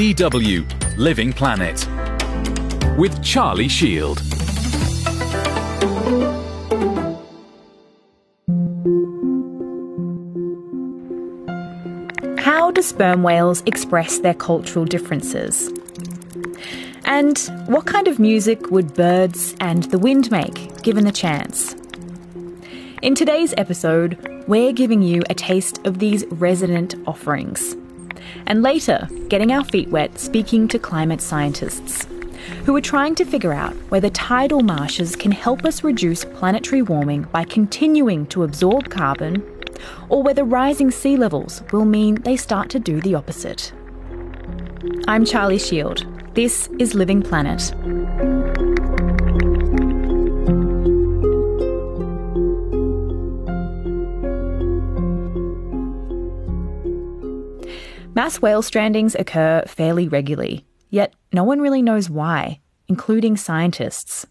DW Living Planet with Charlie Shield. How do sperm whales express their cultural differences? And what kind of music would birds and the wind make, given the chance? In today's episode, we're giving you a taste of these resident offerings. And later, getting our feet wet speaking to climate scientists who are trying to figure out whether tidal marshes can help us reduce planetary warming by continuing to absorb carbon, or whether rising sea levels will mean they start to do the opposite. I'm Charlie Shield. This is Living Planet. Whale strandings occur fairly regularly, yet no one really knows why, including scientists.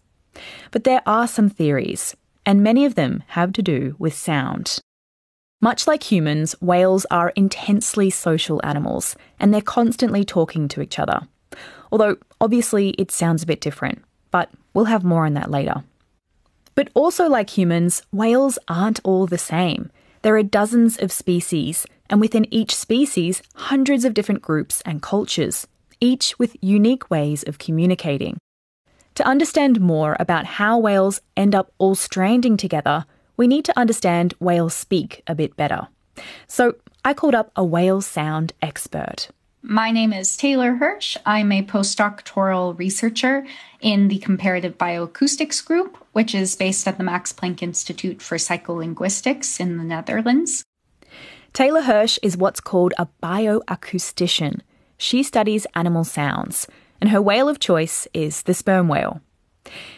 But there are some theories, and many of them have to do with sound. Much like humans, whales are intensely social animals, and they're constantly talking to each other. Although, obviously, it sounds a bit different, but we'll have more on that later. But also, like humans, whales aren't all the same. There are dozens of species, and within each species, hundreds of different groups and cultures, each with unique ways of communicating. To understand more about how whales end up all stranding together, we need to understand whales speak a bit better. So I called up a whale sound expert. My name is Taylor Hersh. I'm a postdoctoral researcher in the Comparative Bioacoustics Group, which is based at the Max Planck Institute for Psycholinguistics in the Netherlands. Taylor Hersh is what's called a bioacoustician. She studies animal sounds, and her whale of choice is the sperm whale.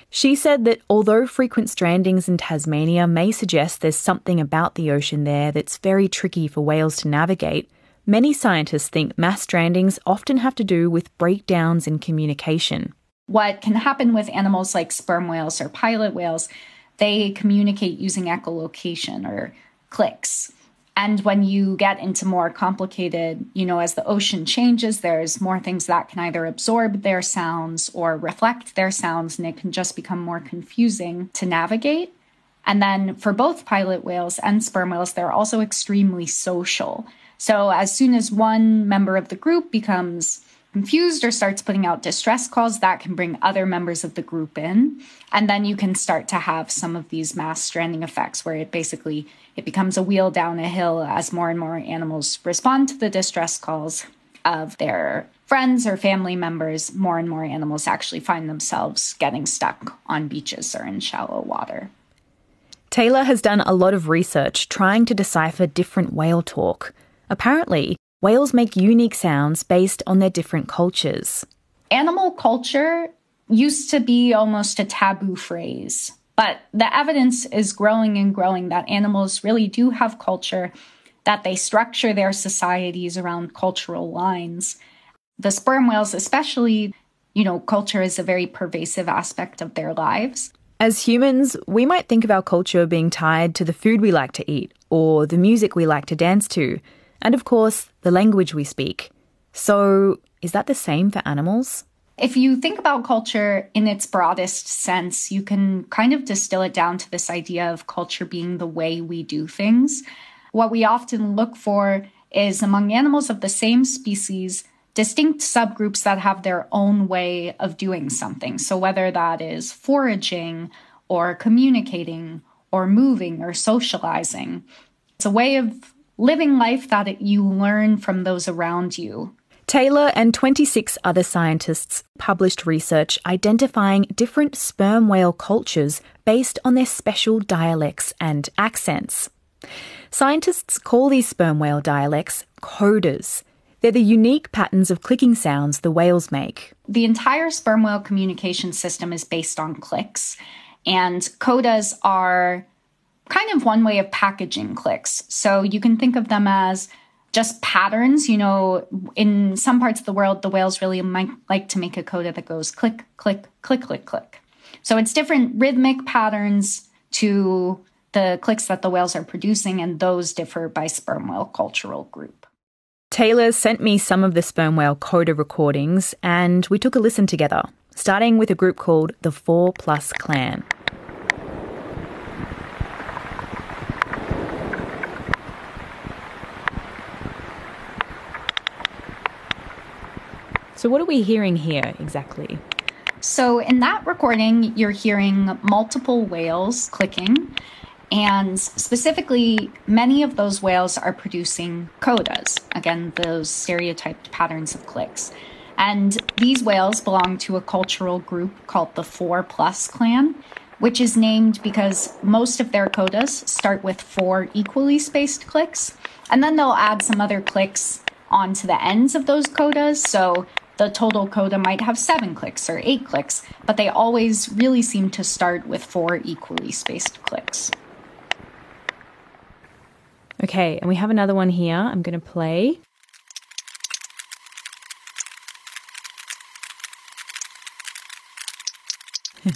She said that although frequent strandings in Tasmania may suggest there's something about the ocean there that's very tricky for whales to navigate, many scientists think mass strandings often have to do with breakdowns in communication. What can happen with animals like sperm whales or pilot whales, they communicate using echolocation or clicks. And when you get into more complicated, you know, as the ocean changes, there's more things that can either absorb their sounds or reflect their sounds, and it can just become more confusing to navigate. And then for both pilot whales and sperm whales, they're also extremely social. So as soon as one member of the group becomes confused or starts putting out distress calls, that can bring other members of the group in. And then you can start to have some of these mass stranding effects where it basically it becomes a wheel down a hill as more and more animals respond to the distress calls of their friends or family members. More and more animals actually find themselves getting stuck on beaches or in shallow water. Taylor has done a lot of research trying to decipher different whale talk. Apparently, whales make unique sounds based on their different cultures. Animal culture used to be almost a taboo phrase, but the evidence is growing and growing that animals really do have culture, that they structure their societies around cultural lines. The sperm whales, especially, you know, culture is a very pervasive aspect of their lives. As humans, we might think of our culture being tied to the food we like to eat or the music we like to dance to and of course, the language we speak. So, is that the same for animals? If you think about culture in its broadest sense, you can kind of distill it down to this idea of culture being the way we do things. What we often look for is among animals of the same species, distinct subgroups that have their own way of doing something. So, whether that is foraging or communicating or moving or socializing, it's a way of living life that you learn from those around you. Taylor and 26 other scientists published research identifying different sperm whale cultures based on their special dialects and accents. Scientists call these sperm whale dialects codas. They're the unique patterns of clicking sounds the whales make. The entire sperm whale communication system is based on clicks, and codas are kind of one way of packaging clicks. So you can think of them as just patterns. You know, in some parts of the world, the whales really might like to make a coda that goes click, click, click, click, click. So it's different rhythmic patterns to the clicks that the whales are producing, and those differ by sperm whale cultural group. Taylor sent me some of the sperm whale coda recordings, and we took a listen together, starting with a group called the 4 Plus Clan. So, what are we hearing here exactly? So, in that recording, you're hearing multiple whales clicking, and specifically, many of those whales are producing codas, again, those stereotyped patterns of clicks. And these whales belong to a cultural group called the 4 Plus clan, which is named because most of their codas start with four equally spaced clicks, and then they'll add some other clicks onto the ends of those codas. So the total coda might have seven clicks or eight clicks, but they always really seem to start with four equally spaced clicks. Okay, and we have another one here. I'm going to play.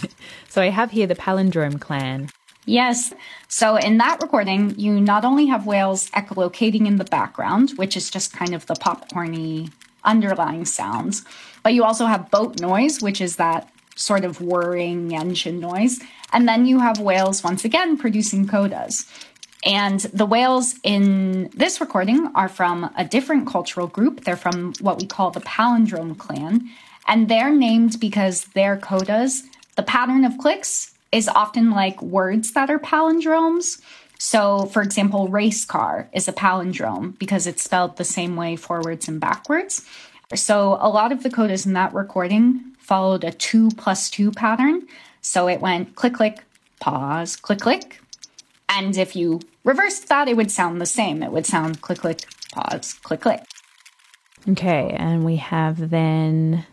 so I have here the palindrome clan. Yes. So in that recording, you not only have whales echolocating in the background, which is just kind of the popcorny underlying sounds. But you also have boat noise, which is that sort of whirring engine noise. And then you have whales once again producing codas. And the whales in this recording are from a different cultural group. They're from what we call the palindrome clan. And they're named because their codas, the pattern of clicks is often like words that are palindromes. So, for example, race car is a palindrome because it's spelled the same way forwards and backwards. So, a lot of the codas in that recording followed a two plus two pattern. So, it went click, click, pause, click, click. And if you reversed that, it would sound the same. It would sound click, click, pause, click, click. Okay, and we have then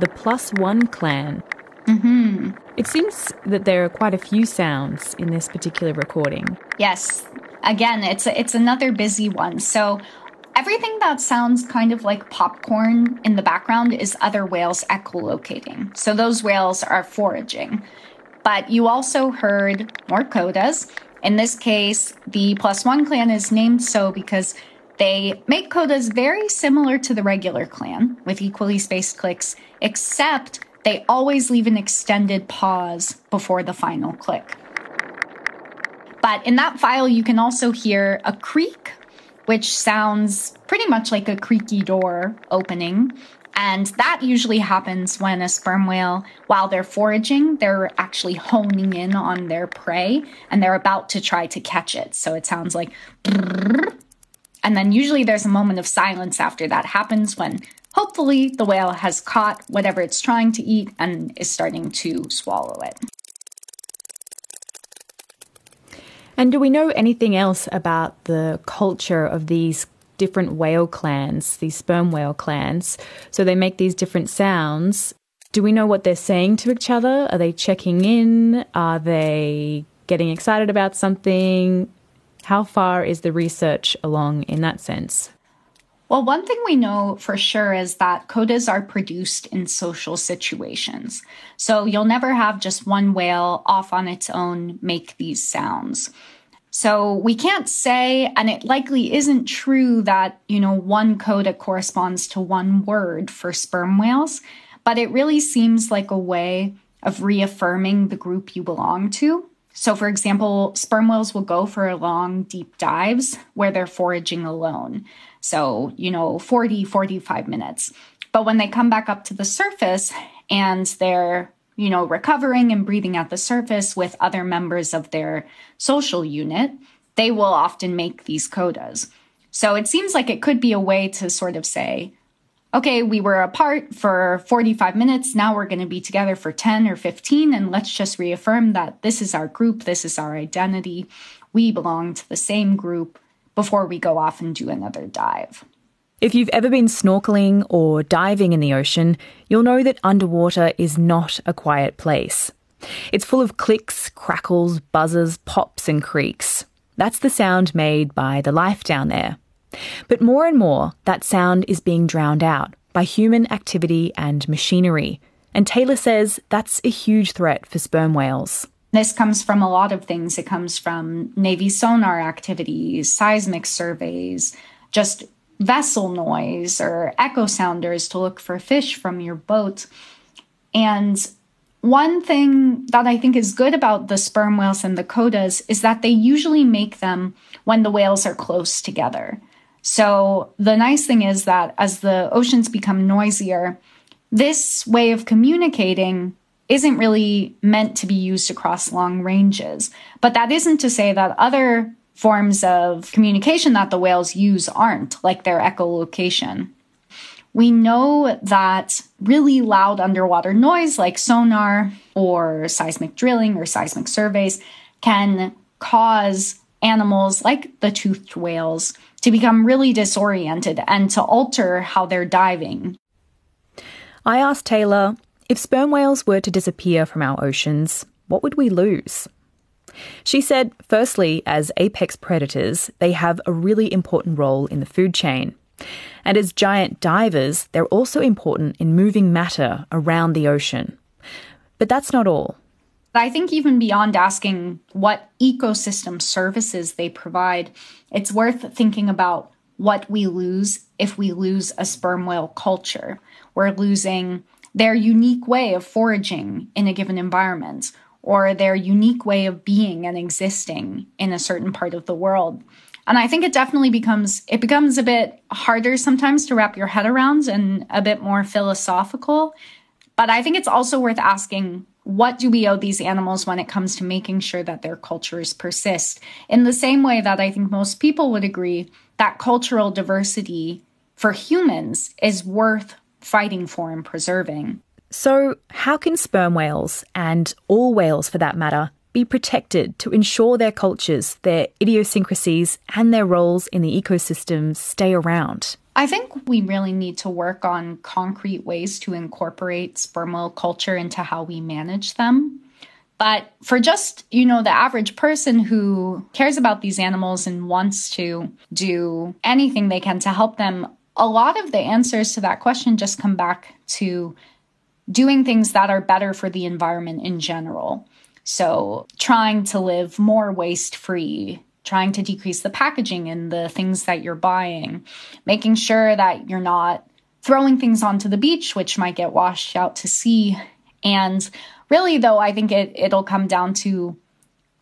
the plus one clan. Mm-hmm. It seems that there are quite a few sounds in this particular recording. Yes. Again, it's a, it's another busy one. So everything that sounds kind of like popcorn in the background is other whales echolocating. So those whales are foraging. But you also heard more codas. In this case, the plus one clan is named so because they make codas very similar to the regular clan with equally spaced clicks, except they always leave an extended pause before the final click. But in that file, you can also hear a creak, which sounds pretty much like a creaky door opening. And that usually happens when a sperm whale, while they're foraging, they're actually honing in on their prey and they're about to try to catch it. So it sounds like. And then usually there's a moment of silence after that happens when hopefully the whale has caught whatever it's trying to eat and is starting to swallow it. And do we know anything else about the culture of these different whale clans, these sperm whale clans? So they make these different sounds. Do we know what they're saying to each other? Are they checking in? Are they getting excited about something? How far is the research along in that sense? Well, one thing we know for sure is that codas are produced in social situations. So you'll never have just one whale off on its own make these sounds. So we can't say, and it likely isn't true that, you know, one coda corresponds to one word for sperm whales, but it really seems like a way of reaffirming the group you belong to. So, for example, sperm whales will go for long, deep dives where they're foraging alone. So, you know, 40, 45 minutes. But when they come back up to the surface and they're, you know, recovering and breathing at the surface with other members of their social unit, they will often make these codas. So it seems like it could be a way to sort of say, okay, we were apart for 45 minutes. Now we're going to be together for 10 or 15. And let's just reaffirm that this is our group, this is our identity. We belong to the same group before we go off and do another dive. If you've ever been snorkeling or diving in the ocean, you'll know that underwater is not a quiet place. It's full of clicks, crackles, buzzes, pops, and creaks. That's the sound made by the life down there. But more and more, that sound is being drowned out by human activity and machinery. And Taylor says that's a huge threat for sperm whales. This comes from a lot of things. It comes from Navy sonar activities, seismic surveys, just vessel noise or echo sounders to look for fish from your boat. And one thing that I think is good about the sperm whales and the codas is that they usually make them when the whales are close together. So the nice thing is that as the oceans become noisier, this way of communicating isn't really meant to be used across long ranges. But that isn't to say that other forms of communication that the whales use aren't, like their echolocation. We know that really loud underwater noise like sonar or seismic drilling or seismic surveys can cause animals like the toothed whales to become really disoriented and to alter how they're diving. I asked Taylor if sperm whales were to disappear from our oceans, what would we lose? She said, firstly, as apex predators, they have a really important role in the food chain. And as giant divers, they're also important in moving matter around the ocean. But that's not all. I think even beyond asking what ecosystem services they provide, it's worth thinking about what we lose if we lose a sperm whale culture. We're losing their unique way of foraging in a given environment or their unique way of being and existing in a certain part of the world. And I think it definitely becomes it becomes a bit harder sometimes to wrap your head around and a bit more philosophical. But I think it's also worth asking what do we owe these animals when it comes to making sure that their cultures persist? In the same way that I think most people would agree that cultural diversity for humans is worth fighting for and preserving. So, how can sperm whales, and all whales for that matter, be protected to ensure their cultures, their idiosyncrasies, and their roles in the ecosystems stay around? I think we really need to work on concrete ways to incorporate sperm whale culture into how we manage them. But for just, you know, the average person who cares about these animals and wants to do anything they can to help them, a lot of the answers to that question just come back to doing things that are better for the environment in general. So, trying to live more waste free, trying to decrease the packaging and the things that you're buying, making sure that you're not throwing things onto the beach, which might get washed out to sea. And really, though, I think it, it'll come down to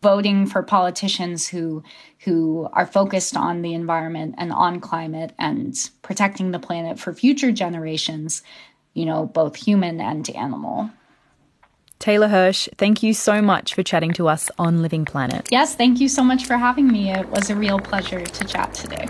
voting for politicians who who are focused on the environment and on climate and protecting the planet for future generations you know, both human and animal. Taylor Hersh, thank you so much for chatting to us on Living Planet. Yes, thank you so much for having me. It was a real pleasure to chat today.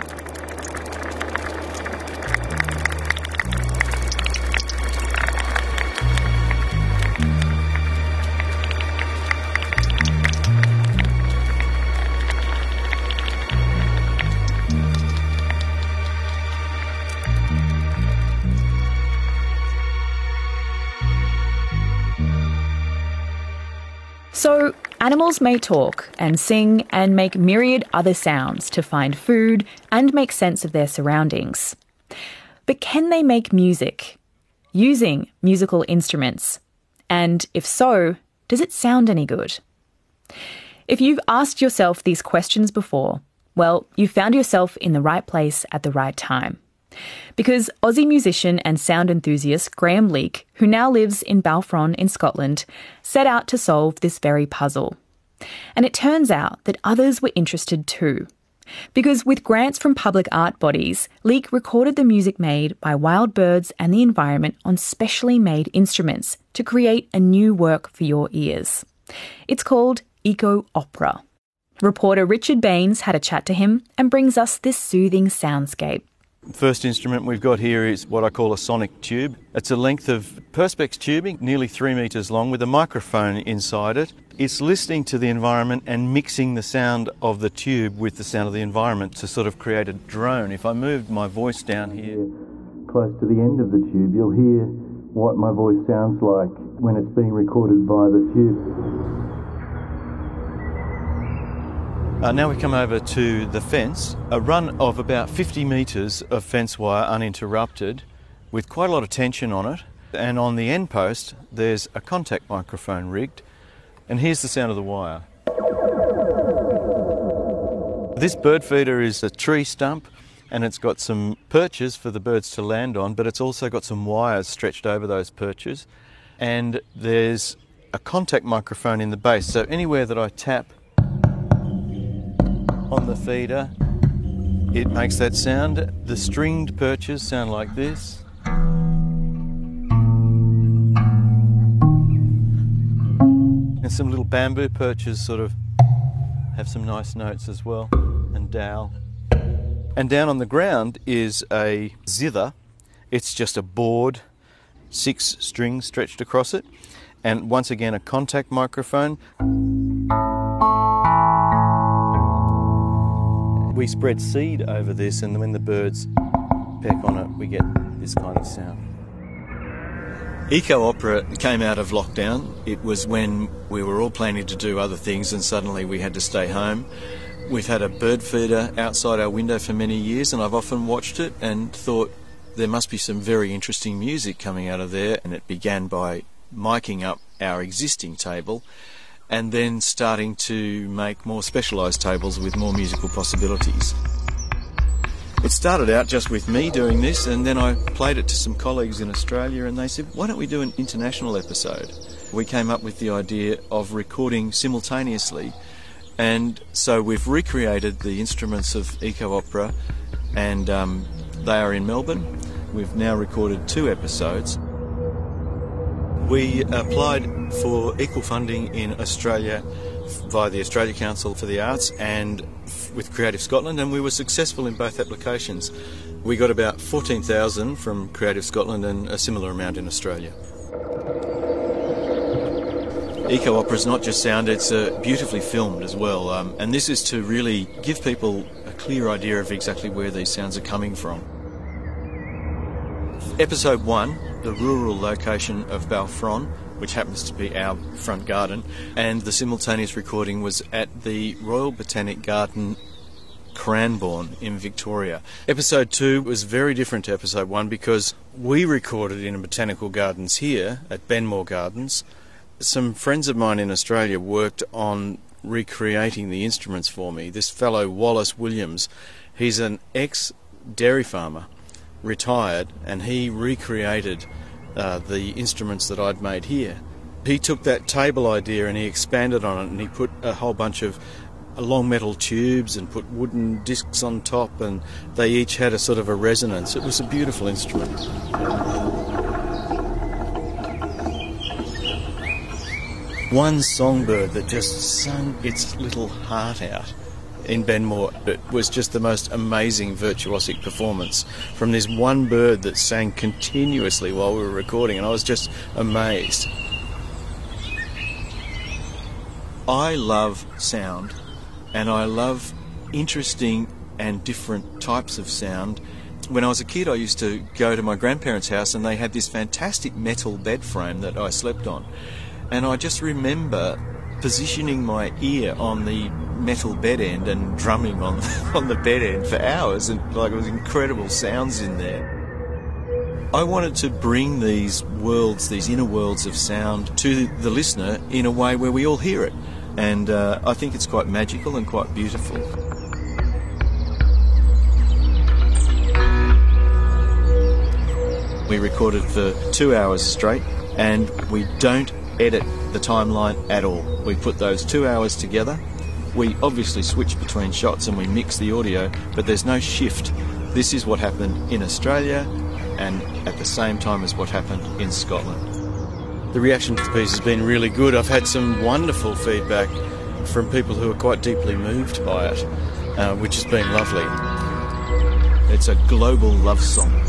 Animals may talk and sing and make myriad other sounds to find food and make sense of their surroundings. But can they make music using musical instruments? And if so, does it sound any good? If you've asked yourself these questions before, well, you found yourself in the right place at the right time. Because Aussie musician and sound enthusiast Graham Leake, who now lives in Balfron in Scotland, set out to solve this very puzzle. And it turns out that others were interested too. Because with grants from public art bodies, Leake recorded the music made by wild birds and the environment on specially made instruments to create a new work for your ears. It's called Eco Opera. Reporter Richard Baines had a chat to him and brings us this soothing soundscape. First instrument we've got here is what I call a sonic tube. It's a length of Perspex tubing, nearly three metres long, with a microphone inside it. It's listening to the environment and mixing the sound of the tube with the sound of the environment to sort of create a drone. If I moved my voice down here, close to the end of the tube, you'll hear what my voice sounds like when it's being recorded via the tube. Uh, now we come over to the fence, a run of about 50 metres of fence wire uninterrupted with quite a lot of tension on it. And on the end post, there's a contact microphone rigged. And here's the sound of the wire. This bird feeder is a tree stump and it's got some perches for the birds to land on, but it's also got some wires stretched over those perches. And there's a contact microphone in the base, so anywhere that I tap on the feeder, it makes that sound. The stringed perches sound like this. And some little bamboo perches sort of have some nice notes as well, and dowel. And down on the ground is a zither. It's just a board, six strings stretched across it, and once again a contact microphone. We spread seed over this, and when the birds peck on it, we get this kind of sound. Eco Opera came out of lockdown. It was when we were all planning to do other things, and suddenly we had to stay home. We've had a bird feeder outside our window for many years, and I've often watched it and thought there must be some very interesting music coming out of there. And it began by miking up our existing table and then starting to make more specialised tables with more musical possibilities. It started out just with me doing this, and then I played it to some colleagues in Australia, and they said, Why don't we do an international episode? We came up with the idea of recording simultaneously and so we've recreated the instruments of Eco Opera, and um, they are in Melbourne. We've now recorded two episodes. We applied for equal funding in Australia via the Australia Council for the Arts and with Creative Scotland, and we were successful in both applications. We got about 14,000 from Creative Scotland and a similar amount in Australia. Eco Opera is not just sound, it's uh, beautifully filmed as well. Um, and this is to really give people a clear idea of exactly where these sounds are coming from. Episode 1, the rural location of Balfron, which happens to be our front garden, and the simultaneous recording was at the Royal Botanic Garden Cranbourne in Victoria. Episode 2 was very different to episode 1 because we recorded in a botanical gardens here at Benmore Gardens some friends of mine in Australia worked on recreating the instruments for me. This fellow, Wallace Williams, he's an ex dairy farmer, retired, and he recreated uh, the instruments that I'd made here. He took that table idea and he expanded on it and he put a whole bunch of long metal tubes and put wooden discs on top and they each had a sort of a resonance. It was a beautiful instrument. one songbird that just sung its little heart out in Benmore. It was just the most amazing virtuosic performance from this one bird that sang continuously while we were recording, and I was just amazed. I love sound, and I love interesting and different types of sound. When I was a kid, I used to go to my grandparents' house, and they had this fantastic metal bed frame that I slept on and I just remember positioning my ear on the metal bed end and drumming on on the bed end for hours, and like it was incredible sounds in there. I wanted to bring these worlds, these inner worlds of sound, to the listener in a way where we all hear it, and uh, I think it's quite magical and quite beautiful. We recorded for two hours straight, and we don't edit the timeline at all. We put those two hours together. We obviously switch between shots and we mix the audio, but there's no shift. This is what happened in Australia and at the same time as what happened in Scotland. The reaction to the piece has been really good. I've had some wonderful feedback from people who are quite deeply moved by it, uh, which has been lovely. It's a global love song.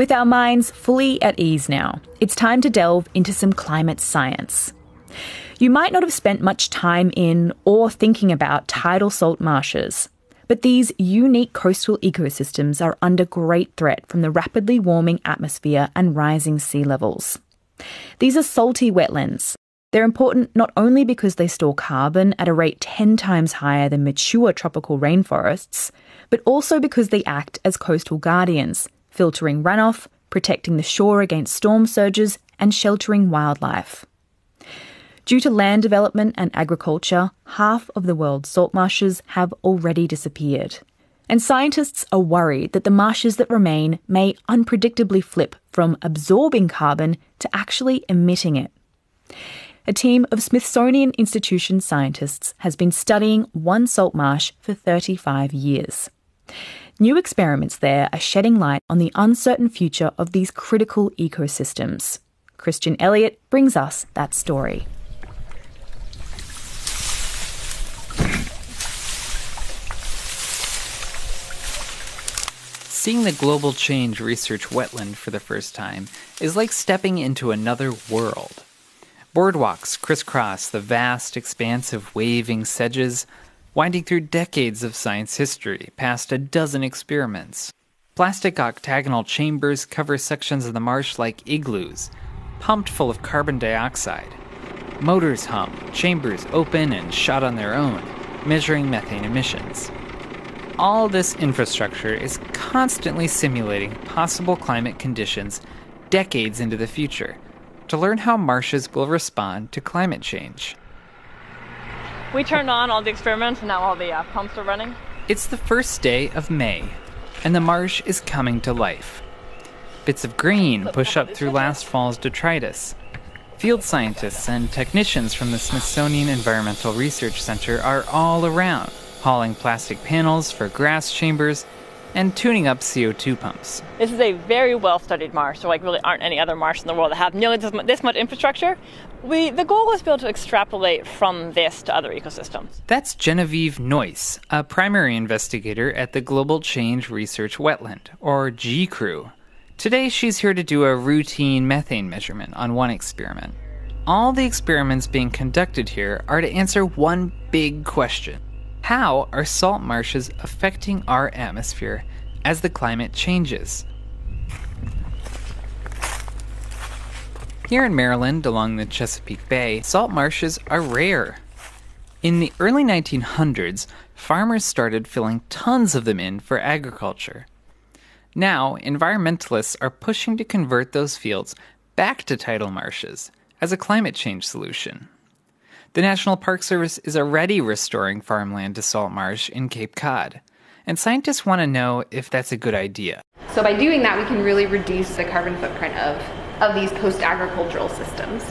With our minds fully at ease now, it's time to delve into some climate science. You might not have spent much time in or thinking about tidal salt marshes, But these unique coastal ecosystems are under great threat from the rapidly warming atmosphere and rising sea levels. These are salty wetlands. They're important not only because they store carbon at a rate 10 times higher than mature tropical rainforests, but also because they act as coastal guardians, filtering runoff, protecting the shore against storm surges, and sheltering wildlife. Due to land development and agriculture, half of the world's salt marshes have already disappeared. And scientists are worried that the marshes that remain may unpredictably flip from absorbing carbon to actually emitting it. A team of Smithsonian Institution scientists has been studying one salt marsh for 35 years. New experiments there are shedding light on the uncertain future of these critical ecosystems. Christian Elliott brings us that story. Seeing the Global Change Research wetland for the first time is like stepping into another world. Boardwalks crisscross the vast expanse of waving sedges, winding through decades of science history past a dozen experiments. Plastic octagonal chambers cover sections of the marsh like igloos, pumped full of carbon dioxide. Motors hum, chambers open and shut on their own, measuring methane emissions all this infrastructure is constantly simulating possible climate conditions decades into the future to learn how marshes will respond to climate change. We turned on all the experiments and now all the uh, pumps are running. It's the first day of May, and the marsh is coming to life. Bits of green push up through last fall's detritus. Field scientists and technicians from the Smithsonian Environmental Research Center are all around, hauling plastic panels for grass chambers, and tuning up CO2 pumps. This is a very well studied marsh. There like really aren't any other marshes in the world that have nearly this, this much infrastructure. We the goal was to be able to extrapolate from this to other ecosystems. That's Genevieve Noyce, a primary investigator at the Global Change Research Wetland, or GCREW. Today she's here to do a routine methane measurement on one experiment. All the experiments being conducted here are to answer one big question how are salt marshes affecting our atmosphere as the climate changes? Here in Maryland, along the Chesapeake Bay, salt marshes are rare. In the early 1900s, farmers started filling tons of them in for agriculture. Now, environmentalists are pushing to convert those fields back to tidal marshes as a climate change solution. The National Park Service is already restoring farmland to salt marsh in Cape Cod, and scientists want to know if that's a good idea. So by doing that, we can really reduce the carbon footprint of, of these post-agricultural systems.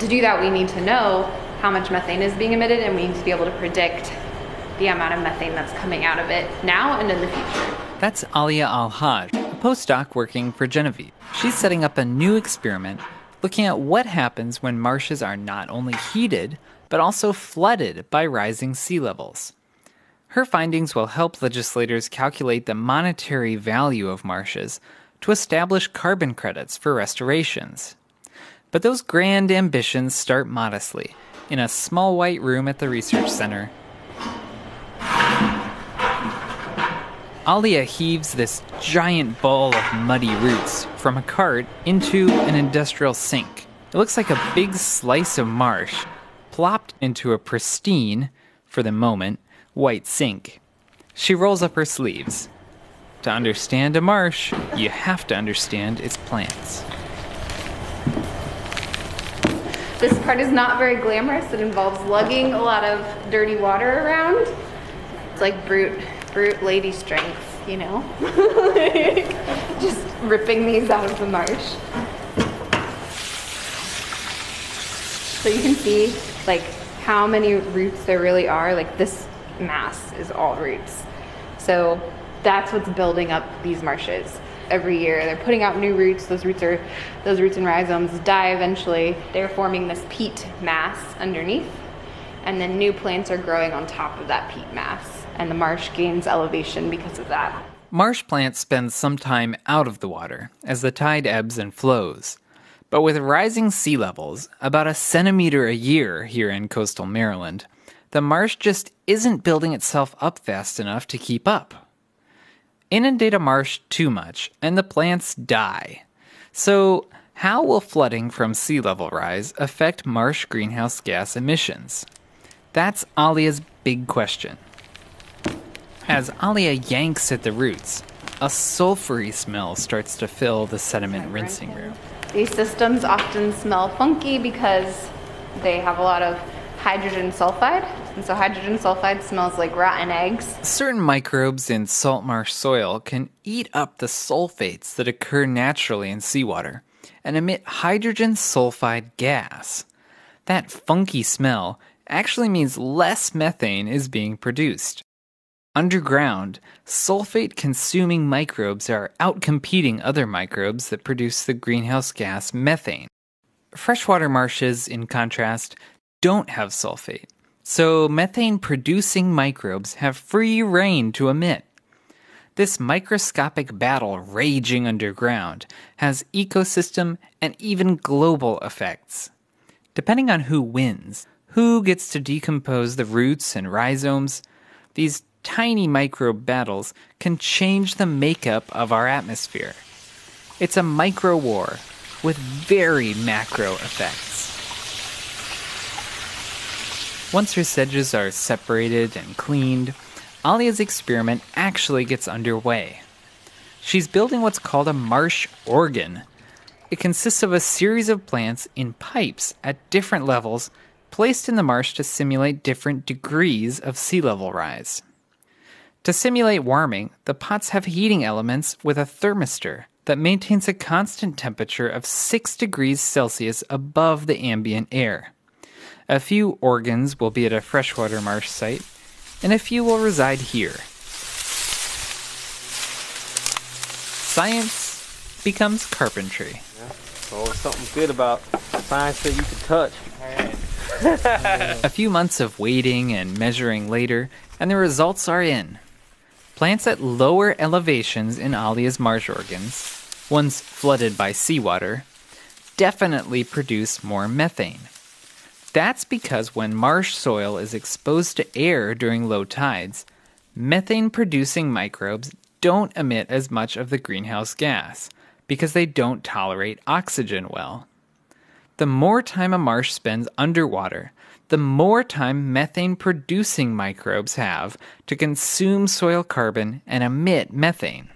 To do that, we need to know how much methane is being emitted, and we need to be able to predict the amount of methane that's coming out of it now and in the future. That's Alia Al Haj, a postdoc working for Genevieve. She's setting up a new experiment looking at what happens when marshes are not only heated, but also flooded by rising sea levels. Her findings will help legislators calculate the monetary value of marshes to establish carbon credits for restorations. But those grand ambitions start modestly in a small white room at the research center. Alia heaves this giant ball of muddy roots from a cart into an industrial sink. It looks like a big slice of marsh plopped into a pristine, for the moment, white sink. She rolls up her sleeves. To understand a marsh, you have to understand its plants. This part is not very glamorous. It involves lugging a lot of dirty water around. It's like brute, brute lady strength, you know? like, Just ripping these out of the marsh. So you can see like how many roots there really are. Like this mass is all roots. So that's what's building up these marshes every year. They're putting out new roots. Those roots are those roots and rhizomes die eventually. They're forming this peat mass underneath. And then new plants are growing on top of that peat mass. And the marsh gains elevation because of that. Marsh plants spend some time out of the water as the tide ebbs and flows. But with rising sea levels, about a centimeter a year here in coastal Maryland, the marsh just isn't building itself up fast enough to keep up. Inundate a marsh too much, and the plants die. So, how will flooding from sea level rise affect marsh greenhouse gas emissions? That's Alia's big question. As Alia yanks at the roots, a sulfury smell starts to fill the sediment rinsing room. These systems often smell funky because they have a lot of hydrogen sulfide. And so hydrogen sulfide smells like rotten eggs. Certain microbes in salt marsh soil can eat up the sulfates that occur naturally in seawater and emit hydrogen sulfide gas. That funky smell actually means less methane is being produced. Underground, sulfate consuming microbes are outcompeting other microbes that produce the greenhouse gas methane. Freshwater marshes, in contrast, don't have sulfate, so methane producing microbes have free rein to emit. This microscopic battle raging underground has ecosystem and even global effects. Depending on who wins, who gets to decompose the roots and rhizomes, these tiny microbe battles can change the makeup of our atmosphere. It's a micro war with very macro effects. Once her sedges are separated and cleaned, Alia's experiment actually gets underway. She's building what's called a marsh organ. It consists of a series of plants in pipes at different levels placed in the marsh to simulate different degrees of sea level rise. To simulate warming, the pots have heating elements with a thermistor that maintains a constant temperature of 6 degrees Celsius above the ambient air. A few organs will be at a freshwater marsh site, and a few will reside here. Science becomes carpentry. Yeah. So something good about science that you can touch. a few months of waiting and measuring later, and the results are in. Plants at lower elevations in Alia's marsh organs, once flooded by seawater, definitely produce more methane. That's because when marsh soil is exposed to air during low tides, methane producing microbes don't emit as much of the greenhouse gas because they don't tolerate oxygen well. The more time a marsh spends underwater, the more time methane producing microbes have to consume soil carbon and emit methane.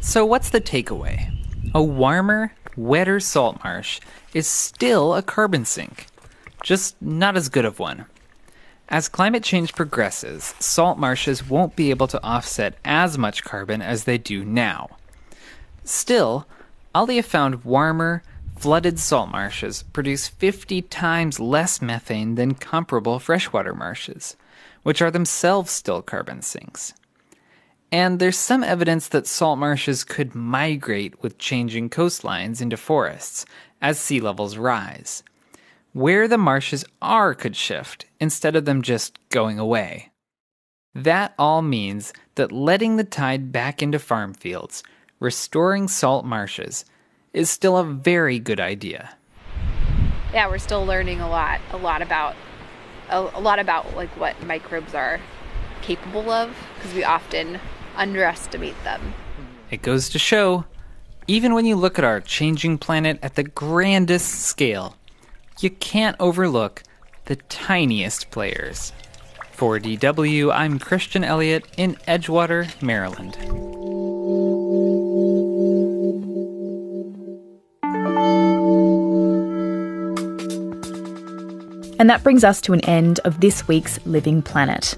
So, what's the takeaway? A warmer, wetter salt marsh is still a carbon sink, just not as good of one. As climate change progresses, salt marshes won't be able to offset as much carbon as they do now. Still, Alia found warmer, flooded salt marshes produce 50 times less methane than comparable freshwater marshes, which are themselves still carbon sinks. And there's some evidence that salt marshes could migrate with changing coastlines into forests as sea levels rise. Where the marshes are could shift instead of them just going away. That all means that letting the tide back into farm fields, restoring salt marshes, is still a very good idea. Yeah, we're still learning a lot, a lot about a, a lot about like what microbes are capable of because we often underestimate them. It goes to show, even when you look at our changing planet at the grandest scale, you can't overlook the tiniest players. For DW, I'm Christian Elliott in Edgewater, Maryland. And that brings us to an end of this week's Living Planet.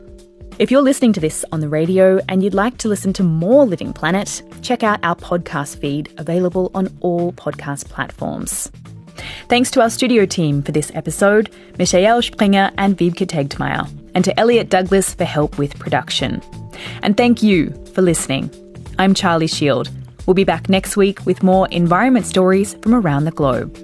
If you're listening to this on the radio and you'd like to listen to more Living Planet, check out our podcast feed available on all podcast platforms. Thanks to our studio team for this episode, Michael Springer and Wiebke Tegtmeier, and to Elliot Douglas for help with production. And thank you for listening. I'm Charlie Shield. We'll be back next week with more environment stories from around the globe.